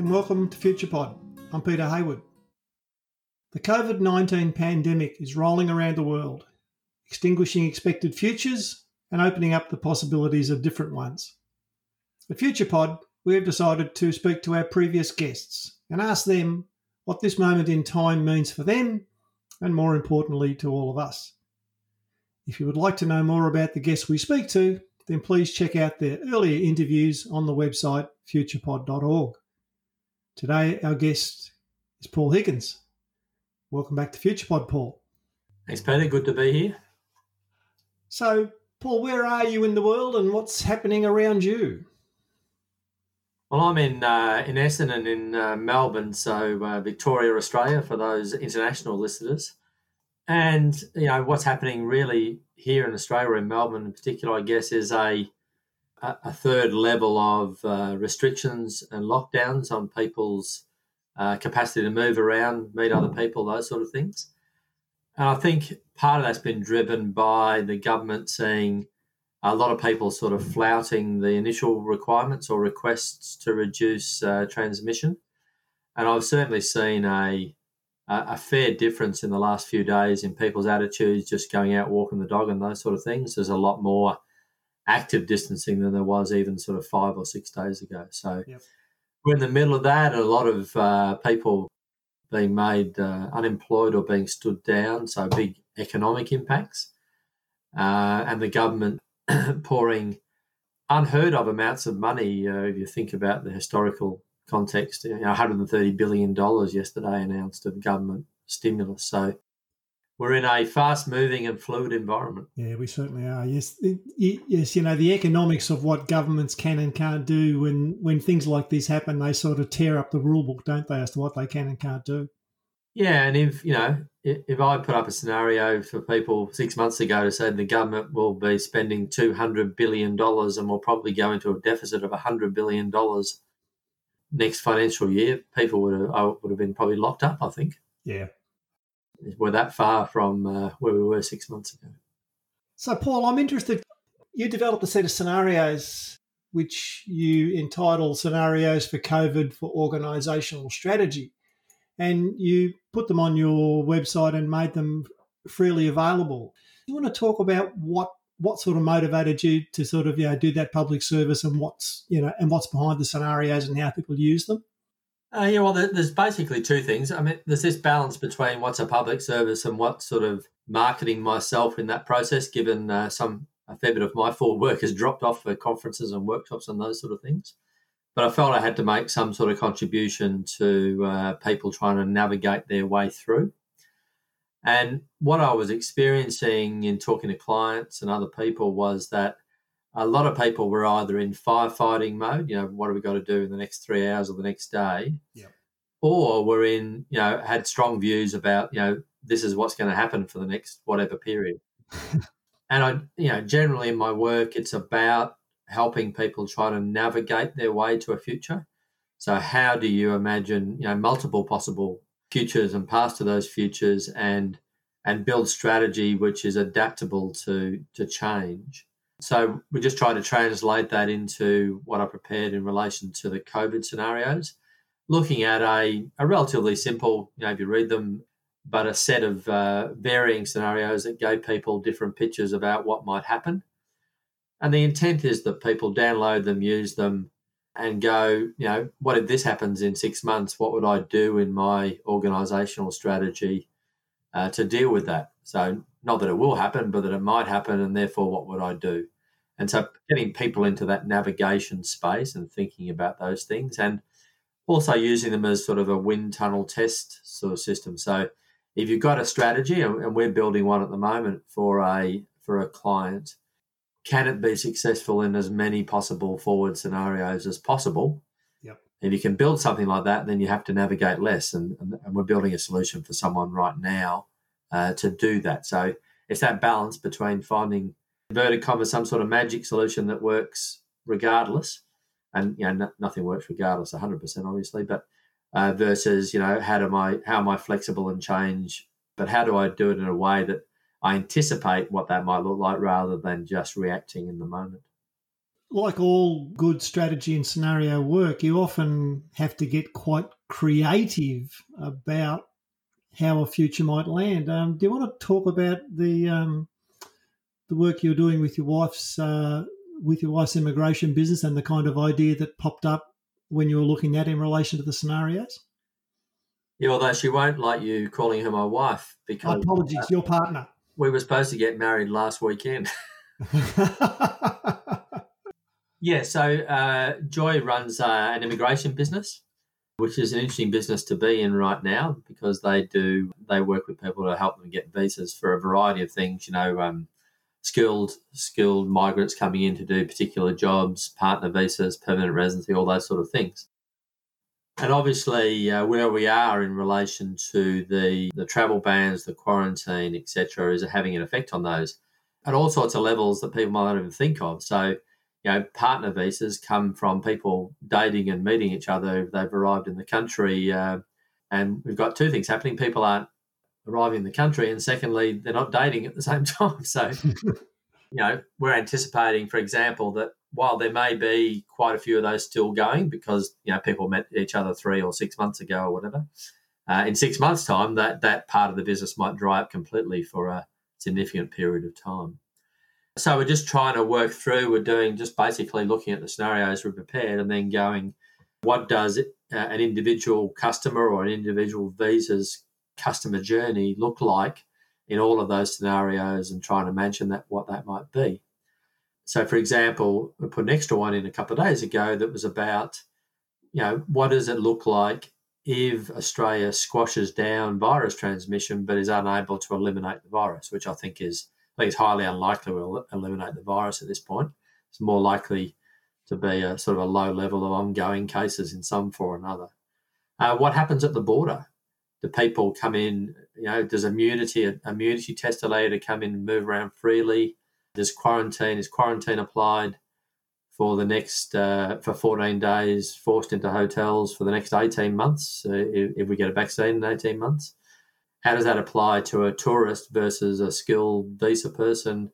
And welcome to FuturePod. I'm Peter Hayward. The COVID 19 pandemic is rolling around the world, extinguishing expected futures and opening up the possibilities of different ones. At FuturePod, we have decided to speak to our previous guests and ask them what this moment in time means for them and, more importantly, to all of us. If you would like to know more about the guests we speak to, then please check out their earlier interviews on the website futurepod.org. Today, our guest is Paul Higgins. Welcome back to FuturePod, Paul. Thanks, Peter. Good to be here. So, Paul, where are you in the world and what's happening around you? Well, I'm in uh, in Essendon in uh, Melbourne, so uh, Victoria, Australia, for those international listeners. And you know what's happening really here in Australia, in Melbourne in particular, I guess, is a a third level of uh, restrictions and lockdowns on people's uh, capacity to move around, meet other people, those sort of things. And I think part of that's been driven by the government seeing a lot of people sort of flouting the initial requirements or requests to reduce uh, transmission. And I've certainly seen a, a fair difference in the last few days in people's attitudes, just going out walking the dog and those sort of things. There's a lot more active distancing than there was even sort of five or six days ago. So yep. we're in the middle of that. A lot of uh, people being made uh, unemployed or being stood down, so big economic impacts. Uh, and the government pouring unheard of amounts of money. Uh, if you think about the historical context, you know, 130 billion dollars yesterday announced of government stimulus. So we're in a fast-moving and fluid environment. Yeah, we certainly are. Yes, yes. You know the economics of what governments can and can't do when when things like this happen, they sort of tear up the rule book, don't they, as to what they can and can't do. Yeah, and if you know, if I put up a scenario for people six months ago to say the government will be spending two hundred billion dollars and will probably go into a deficit of hundred billion dollars next financial year, people would have I would have been probably locked up. I think. Yeah, we're that far from uh, where we were six months ago. So, Paul, I'm interested. You developed a set of scenarios which you entitle "Scenarios for COVID for Organisational Strategy." and you put them on your website and made them freely available. Do You want to talk about what what sort of motivated you to sort of you know do that public service and what's you know and what's behind the scenarios and how people use them? Uh, yeah, well, there's basically two things. I mean, there's this balance between what's a public service and what sort of marketing myself in that process, given uh, some a fair bit of my forward work has dropped off for conferences and workshops and those sort of things but I felt I had to make some sort of contribution to uh, people trying to navigate their way through. And what I was experiencing in talking to clients and other people was that a lot of people were either in firefighting mode, you know, what have we got to do in the next three hours or the next day? Yep. Or were in, you know, had strong views about, you know, this is what's going to happen for the next whatever period. and I, you know, generally in my work, it's about helping people try to navigate their way to a future. So, how do you imagine, you know, multiple possible futures and paths to those futures, and and build strategy which is adaptable to to change? So, we just try to translate that into what I prepared in relation to the COVID scenarios, looking at a, a relatively simple, you know, if you read them, but a set of uh, varying scenarios that gave people different pictures about what might happen and the intent is that people download them, use them, and go, you know, what if this happens in six months? What would I do in my organizational strategy uh, to deal with that? So, not that it will happen, but that it might happen, and therefore, what would I do? And so, getting people into that navigation space and thinking about those things, and also using them as sort of a wind tunnel test sort of system. So, if you've got a strategy, and we're building one at the moment for a for a client, can it be successful in as many possible forward scenarios as possible? Yep. If you can build something like that, then you have to navigate less. And, and, and we're building a solution for someone right now uh, to do that. So it's that balance between finding inverted commas some sort of magic solution that works regardless, and you know no, nothing works regardless, hundred percent obviously, but uh, versus you know how do I how am I flexible and change, but how do I do it in a way that I anticipate what that might look like rather than just reacting in the moment. like all good strategy and scenario work, you often have to get quite creative about how a future might land. Um, do you want to talk about the um, the work you're doing with your wife's uh, with your wife's immigration business and the kind of idea that popped up when you were looking at in relation to the scenarios? Yeah, although she won't like you calling her my wife because apologies, uh, your partner. We were supposed to get married last weekend. yeah, so uh, Joy runs uh, an immigration business, which is an interesting business to be in right now because they do they work with people to help them get visas for a variety of things. You know, um, skilled skilled migrants coming in to do particular jobs, partner visas, permanent residency, all those sort of things. And obviously, uh, where we are in relation to the, the travel bans, the quarantine, etc., is having an effect on those at all sorts of levels that people might not even think of. So, you know, partner visas come from people dating and meeting each other they've arrived in the country. Uh, and we've got two things happening. People aren't arriving in the country, and secondly, they're not dating at the same time. So, you know, we're anticipating, for example, that while there may be quite a few of those still going because you know people met each other three or six months ago or whatever, uh, in six months' time, that that part of the business might dry up completely for a significant period of time. So we're just trying to work through. We're doing just basically looking at the scenarios we're prepared, and then going, what does uh, an individual customer or an individual visa's customer journey look like in all of those scenarios, and trying to imagine that what that might be. So, for example, we put an extra one in a couple of days ago that was about, you know, what does it look like if Australia squashes down virus transmission but is unable to eliminate the virus, which I think is I think it's highly unlikely we'll eliminate the virus at this point. It's more likely to be a sort of a low level of ongoing cases in some form or another. Uh, what happens at the border? Do people come in? You know, does immunity immunity test allow to come in and move around freely? Does quarantine is quarantine applied for the next uh, for 14 days, forced into hotels for the next 18 months uh, if, if, we get a vaccine in 18 months? How does that apply to a tourist versus a skilled visa person?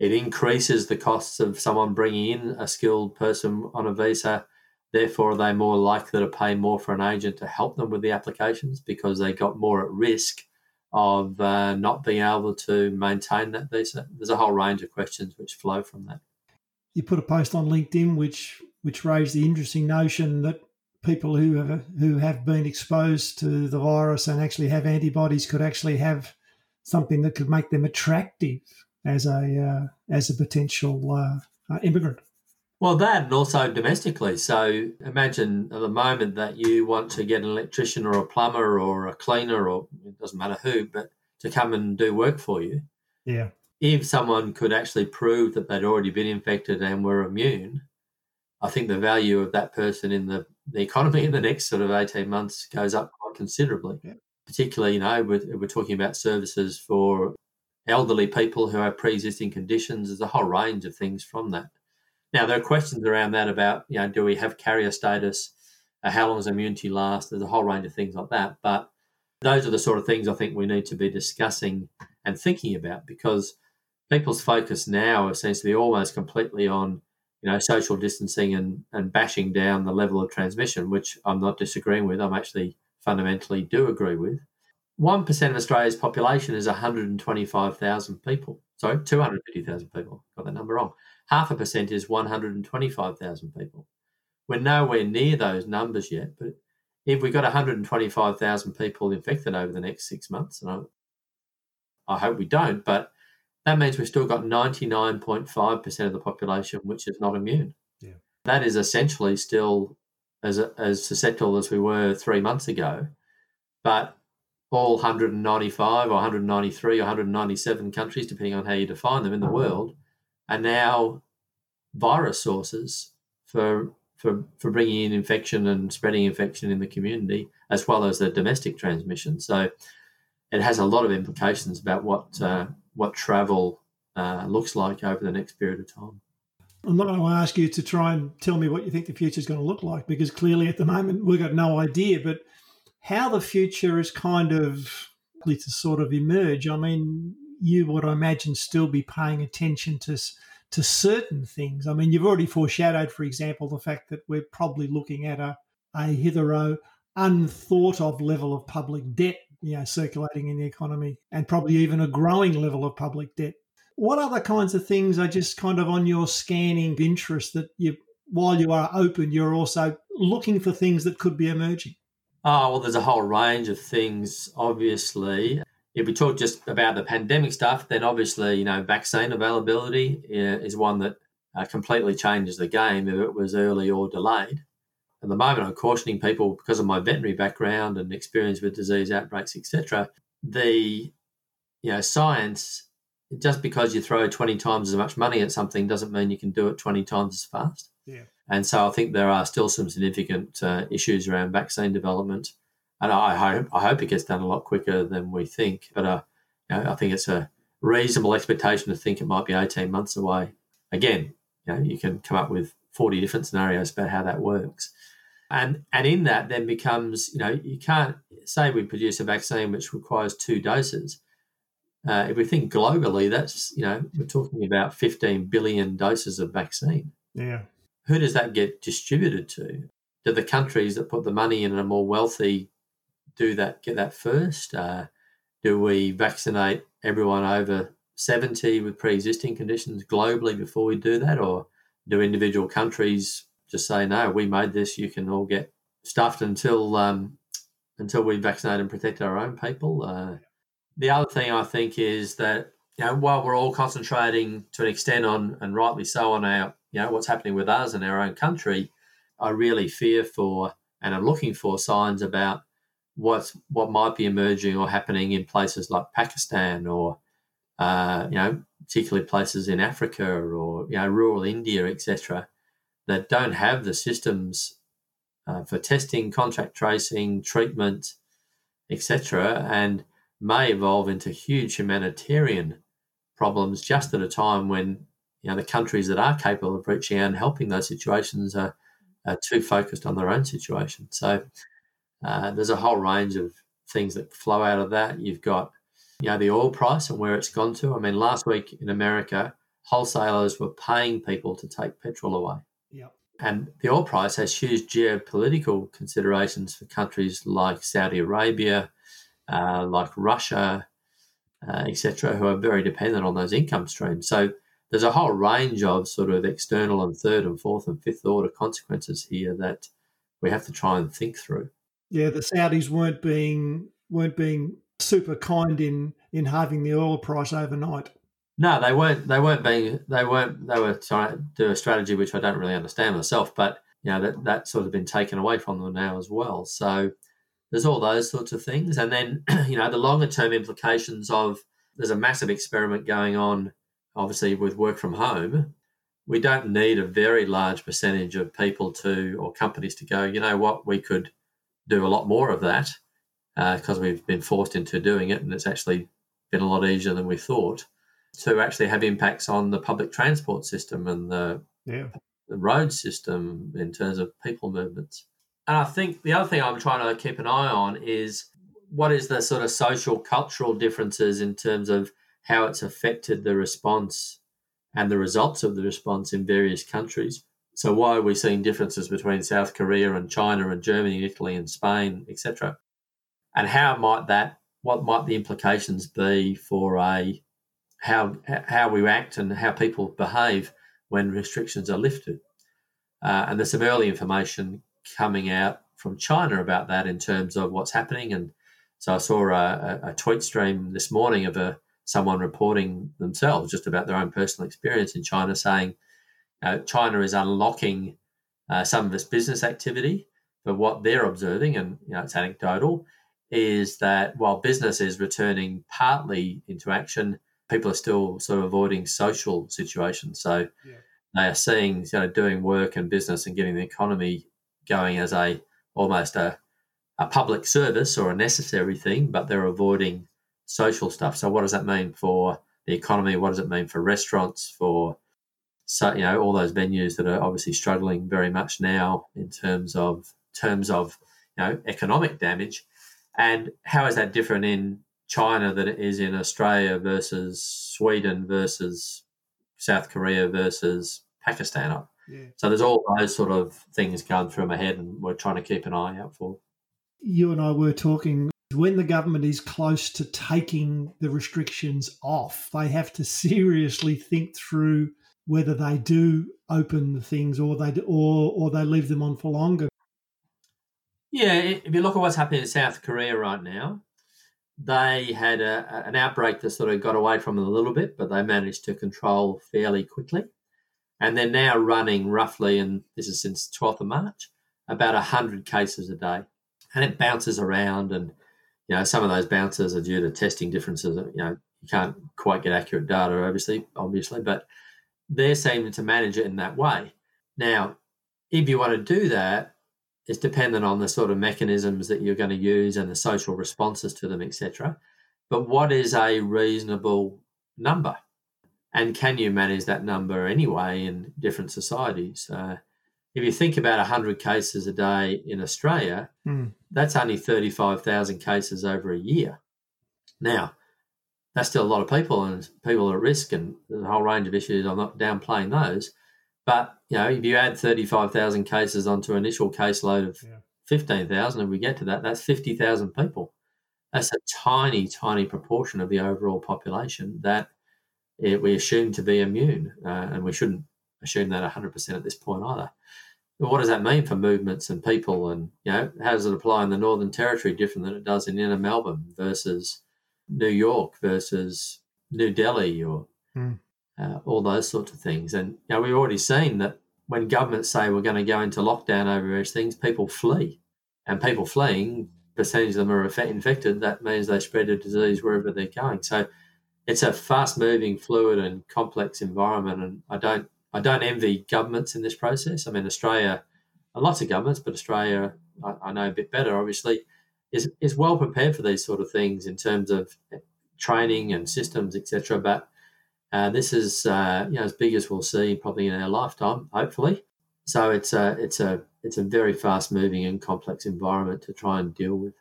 It increases the costs of someone bringing in a skilled person on a visa. Therefore, are they more likely to pay more for an agent to help them with the applications because they got more at risk of uh, not being able to maintain that visa? There's a whole range of questions which flow from that. You put a post on LinkedIn which which raised the interesting notion that people who have who have been exposed to the virus and actually have antibodies could actually have something that could make them attractive as a uh, as a potential uh, uh, immigrant. Well, that and also domestically. So imagine at the moment that you want to get an electrician or a plumber or a cleaner or it doesn't matter who, but to come and do work for you. Yeah. If someone could actually prove that they'd already been infected and were immune, I think the value of that person in the, the economy in the next sort of 18 months goes up quite considerably. Yeah. Particularly, you know, we're, we're talking about services for elderly people who have pre existing conditions. There's a whole range of things from that. Now, there are questions around that about, you know, do we have carrier status? Uh, how long does immunity last? There's a whole range of things like that. But those are the sort of things I think we need to be discussing and thinking about because people's focus now seems to be almost completely on, you know, social distancing and, and bashing down the level of transmission, which I'm not disagreeing with. I'm actually fundamentally do agree with. 1% of Australia's population is 125,000 people. Sorry, 250,000 people. Got that number wrong half a percent is 125,000 people. We're nowhere near those numbers yet, but if we got 125,000 people infected over the next six months, and I, I hope we don't, but that means we've still got 99.5% of the population which is not immune. Yeah. That is essentially still as, as susceptible as we were three months ago. But all 195 or 193 or 197 countries, depending on how you define them in the mm-hmm. world, are now virus sources for for for bringing in infection and spreading infection in the community, as well as the domestic transmission. So it has a lot of implications about what uh, what travel uh, looks like over the next period of time. I'm not going to ask you to try and tell me what you think the future is going to look like because clearly at the moment we've got no idea. But how the future is kind of to sort of emerge. I mean, you would, I imagine, still be paying attention to to certain things. I mean, you've already foreshadowed, for example, the fact that we're probably looking at a, a hitherto unthought of level of public debt, you know, circulating in the economy, and probably even a growing level of public debt. What other kinds of things are just kind of on your scanning interest that you, while you are open, you're also looking for things that could be emerging? Oh, well, there's a whole range of things, obviously. If we talk just about the pandemic stuff, then obviously, you know, vaccine availability is one that uh, completely changes the game if it was early or delayed. At the moment, I'm cautioning people because of my veterinary background and experience with disease outbreaks, etc. The you know science, just because you throw 20 times as much money at something doesn't mean you can do it 20 times as fast. Yeah. And so I think there are still some significant uh, issues around vaccine development, and I hope I hope it gets done a lot quicker than we think. But uh, you know, I think it's a reasonable expectation to think it might be eighteen months away. Again, you know, you can come up with forty different scenarios about how that works, and and in that then becomes you know you can't say we produce a vaccine which requires two doses. Uh, if we think globally, that's you know we're talking about 15 billion doses of vaccine. Yeah who does that get distributed to? Do the countries that put the money in and are more wealthy do that? Get that first? Uh, do we vaccinate everyone over 70 with pre-existing conditions globally before we do that, or do individual countries just say no? We made this. You can all get stuffed until um, until we vaccinate and protect our own people. Uh, the other thing I think is that you know while we're all concentrating to an extent on and rightly so on our you know what's happening with us in our own country, I really fear for and I'm looking for signs about what's what might be emerging or happening in places like Pakistan or uh, you know particularly places in Africa or you know rural India, etc., that don't have the systems uh, for testing, contact tracing, treatment, etc., and may evolve into huge humanitarian problems just at a time when you know the countries that are capable of reaching out and helping those situations are, are too focused on their own situation. So uh, there's a whole range of things that flow out of that. You've got you know the oil price and where it's gone to. I mean, last week in America, wholesalers were paying people to take petrol away. Yep. And the oil price has huge geopolitical considerations for countries like Saudi Arabia, uh, like Russia, uh, etc., who are very dependent on those income streams. So there's a whole range of sort of external and third and fourth and fifth order consequences here that we have to try and think through. Yeah, the Saudis weren't being weren't being super kind in in halving the oil price overnight. No, they weren't. They weren't being. They weren't. They were trying to do a strategy which I don't really understand myself. But you know that that's sort of been taken away from them now as well. So there's all those sorts of things, and then you know the longer term implications of there's a massive experiment going on obviously with work from home, we don't need a very large percentage of people to or companies to go, you know what, we could do a lot more of that because uh, we've been forced into doing it and it's actually been a lot easier than we thought to actually have impacts on the public transport system and the, yeah. the road system in terms of people movements. And I think the other thing I'm trying to keep an eye on is what is the sort of social cultural differences in terms of how it's affected the response and the results of the response in various countries. So why are we seeing differences between South Korea and China and Germany, and Italy and Spain, etc.? And how might that what might the implications be for a how how we act and how people behave when restrictions are lifted? Uh, and there's some early information coming out from China about that in terms of what's happening. And so I saw a, a tweet stream this morning of a someone reporting themselves just about their own personal experience in China, saying uh, China is unlocking uh, some of its business activity. But what they're observing, and you know, it's anecdotal, is that while business is returning partly into action, people are still sort of avoiding social situations. So yeah. they are seeing, you know, doing work and business and getting the economy going as a almost a, a public service or a necessary thing, but they're avoiding social stuff. So what does that mean for the economy? What does it mean for restaurants? For so you know all those venues that are obviously struggling very much now in terms of terms of you know economic damage, and how is that different in China than it is in Australia versus Sweden versus South Korea versus Pakistan up. Yeah. So there's all those sort of things going through my head, and we're trying to keep an eye out for. You and I were talking when the government is close to taking the restrictions off, they have to seriously think through whether they do open the things or they do, or or they leave them on for longer. Yeah, if you look at what's happening in South Korea right now, they had a, an outbreak that sort of got away from them a little bit, but they managed to control fairly quickly. And they're now running roughly, and this is since 12th of March, about 100 cases a day. And it bounces around, and you know some of those bounces are due to testing differences. You know you can't quite get accurate data, obviously, obviously, but they're seeming to manage it in that way. Now, if you want to do that, it's dependent on the sort of mechanisms that you're going to use and the social responses to them, etc. But what is a reasonable number? And can you manage that number anyway in different societies? Uh, if you think about 100 cases a day in Australia, mm. that's only 35,000 cases over a year. Now, that's still a lot of people and people are at risk and there's a whole range of issues. I'm not downplaying those. But, you know, if you add 35,000 cases onto an initial caseload of Yeah. 15,000 and we get to that, that's 50,000 people. That's a tiny, tiny proportion of the overall population that it, we assume to be immune. Uh, and we shouldn't assume that 100% at this point either. But what does that mean for movements and people? And, you know, how does it apply in the Northern Territory different than it does in inner Melbourne versus New York versus New Delhi or Mm. uh, all those sorts of things. And you know, we've already seen that when governments say we're going to go into lockdown over various things, people flee. And people fleeing, percentage of them are infected. That means they spread the disease wherever they're going. So it's a fast-moving, fluid, and complex environment. And I don't, I don't envy governments in this process. I mean, Australia, and lots of governments, but Australia, I, I know a bit better, obviously, is is well prepared for these sort of things in terms of training and systems, etc. But uh, this is uh, you know as big as we'll see probably in our lifetime, hopefully. So it's a it's a it's a very fast moving and complex environment to try and deal with.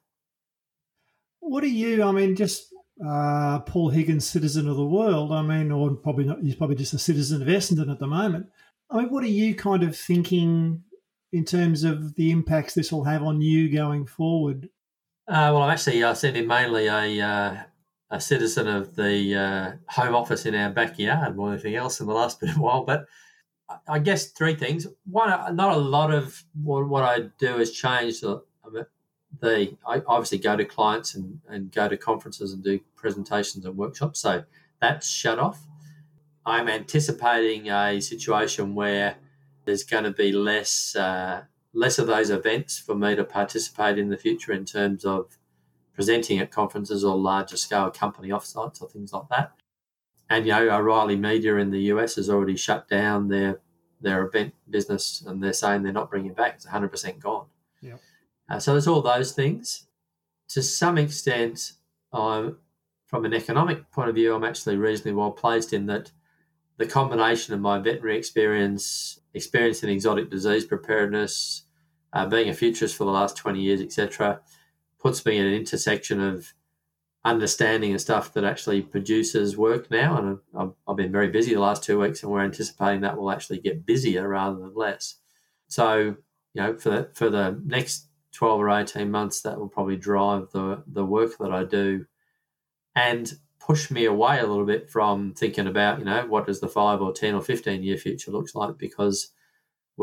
What are you? I mean, just uh, Paul Higgins, citizen of the world. I mean, or probably not. He's probably just a citizen of Essendon at the moment. I mean, what are you kind of thinking in terms of the impacts this will have on you going forward? Uh, well, I'm actually uh, sending mainly a uh, a citizen of the uh, home office in our backyard more than anything else in the last bit of while. But I- guess three things. One, uh, not a lot of what, what I do has changed. The, the I obviously go to clients and, and go to conferences and do presentations and workshops. So that's shut off. I'm anticipating a situation where there's going to be less uh, less of those events for me to participate in the future in terms of presenting at conferences or larger scale company offsites or things like that. And you know, O'Reilly Media in the US has already shut down their their event business, and they're saying they're not bringing it back. It's 100 percent gone. Yep. Uh, so there's all those things. To some extent, I'm from an economic point of view, I'm actually reasonably well placed in that the combination of my veterinary experience, experience in exotic disease preparedness, uh, being a futurist for the last 20 years, etc., puts me at an intersection of understanding and stuff that actually produces work now. And I've, I've been very busy the last two weeks, and we're anticipating that will actually get busier rather than less. So, you know, for the, for the next 12 or 18 months, that will probably drive the, the work that I do and push me away a little bit from thinking about, you know, what does the five or 10 or 15 year future looks like because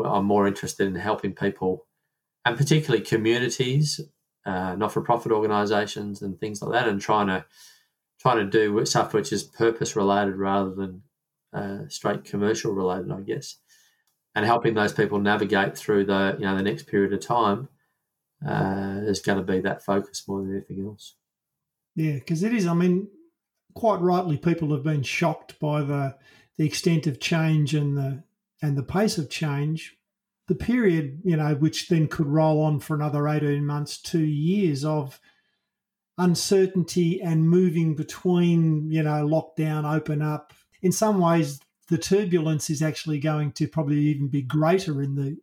I'm more interested in helping people and particularly communities, uh, not-for-profit organisations and things like that, and trying to trying to do stuff which is purpose related rather than uh, straight commercial related, I guess, and helping those people navigate through the you know the next period of time uh, is going to be that focus more than anything else. Yeah, because it is. I mean, quite rightly, people have been shocked by the the extent of change and the and the pace of change. The period, you know, which then could roll on for another eighteen months, two years of uncertainty and moving between, you know, lockdown, open up. In some ways, the turbulence is actually going to probably even be greater in the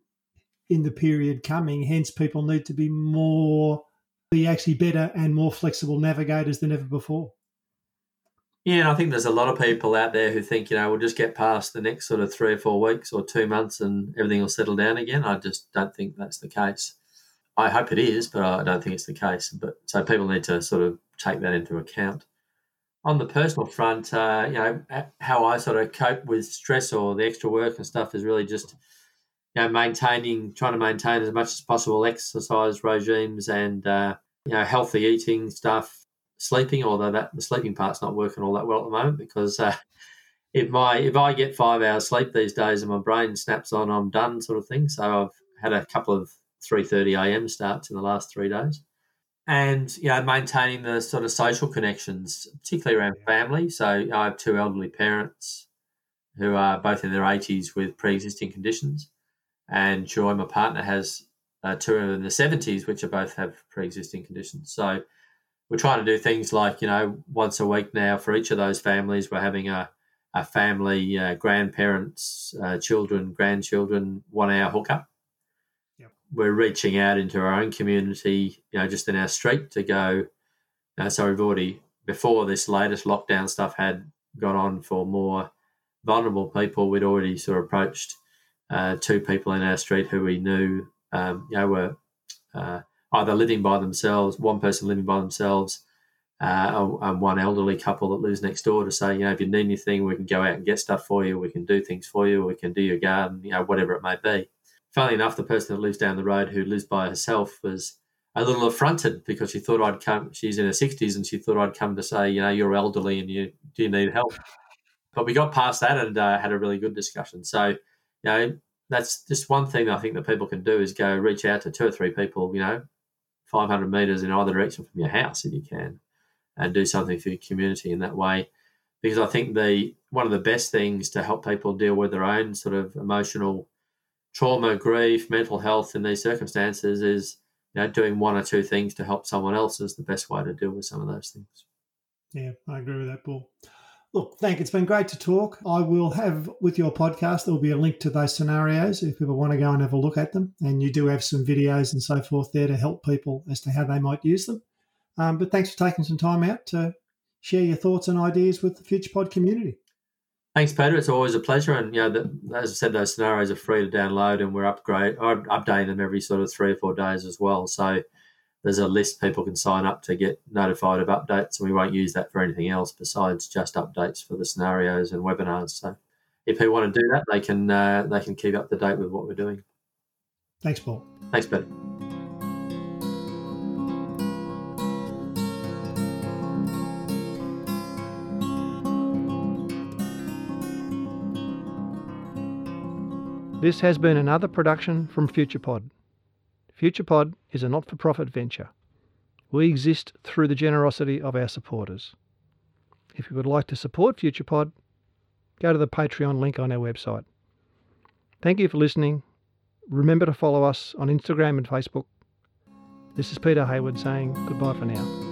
in the period coming. Hence, people need to be more be actually better and more flexible navigators than ever before. Yeah, and I think there's a lot of people out there who think, you know, we'll just get past the next sort of three or four weeks or two months and everything will settle down again. I just don't think that's the case. I hope it is, but I don't think it's the case. But so people need to sort of take that into account. On the personal front, uh, you know, how I sort of cope with stress or the extra work and stuff is really just, you know, maintaining, trying to maintain as much as possible exercise regimes and, uh, you know, healthy eating stuff, sleeping, although that the sleeping part's not working all that well at the moment because uh, if my if I get five hours sleep these days and my brain snaps on, I'm done, sort of thing. So I've had a couple of three thirty a.m. starts in the last three days, and you know maintaining the sort of social connections, particularly around family. So I have two elderly parents who are both in their eighties with pre-existing conditions, and Joy, my partner, has uh, two in the seventies, which are both have pre-existing conditions. So we're trying to do things like you know once a week now for each of those families we're having a, a family uh, grandparents uh, children grandchildren one hour hookup yep. we're reaching out into our own community you know just in our street to go uh, so we've already before this latest lockdown stuff had gone on for more vulnerable people we'd already sort of approached uh, two people in our street who we knew um, you know were uh, either living by themselves, one person living by themselves, uh, and one elderly couple that lives next door to say, you know, if you need anything, we can go out and get stuff for you. We can do things for you. We can do your garden, you know, whatever it may be. Funnily enough, the person that lives down the road who lives by herself was a little affronted because she thought I'd come. She's in her sixties and she thought I'd come to say, you know, you're elderly and you do you need help. But we got past that and uh, had a really good discussion. So, you know, that's just one thing I think that people can do is go reach out to two or three people, you know, 500 meters in either direction from your house if you can, and do something for your community in that way. Because I think the one of the best things to help people deal with their own sort of emotional trauma, grief, mental health in these circumstances is you know doing one or two things to help someone else is the best way to deal with some of those things. Yeah, I agree with that, Paul. Look, thank. It's been great to talk. I will have with your podcast. There will be a link to those scenarios if people want to go and have a look at them. And you do have some videos and so forth there to help people as to how they might use them. Um, but thanks for taking some time out to share your thoughts and ideas with the FuturePod community. Thanks, Peter. It's always a pleasure. And you know, the, as I said, those scenarios are free to download, and we're upgrade, I'm updating them every sort of three or four days as well. So there's a list people can sign up to get notified of updates, and we won't use that for anything else besides just updates for the scenarios and webinars. So, if people want to do that, they can uh, they can keep up to date with what we're doing. Thanks, Paul. Thanks, Peter. This has been another production from FuturePod. FuturePod is a not for profit venture. We exist through the generosity of our supporters. If you would like to support FuturePod, go to the Patreon link on our website. Thank you for listening. Remember to follow us on Instagram and Facebook. This is Peter Hayward saying goodbye for now.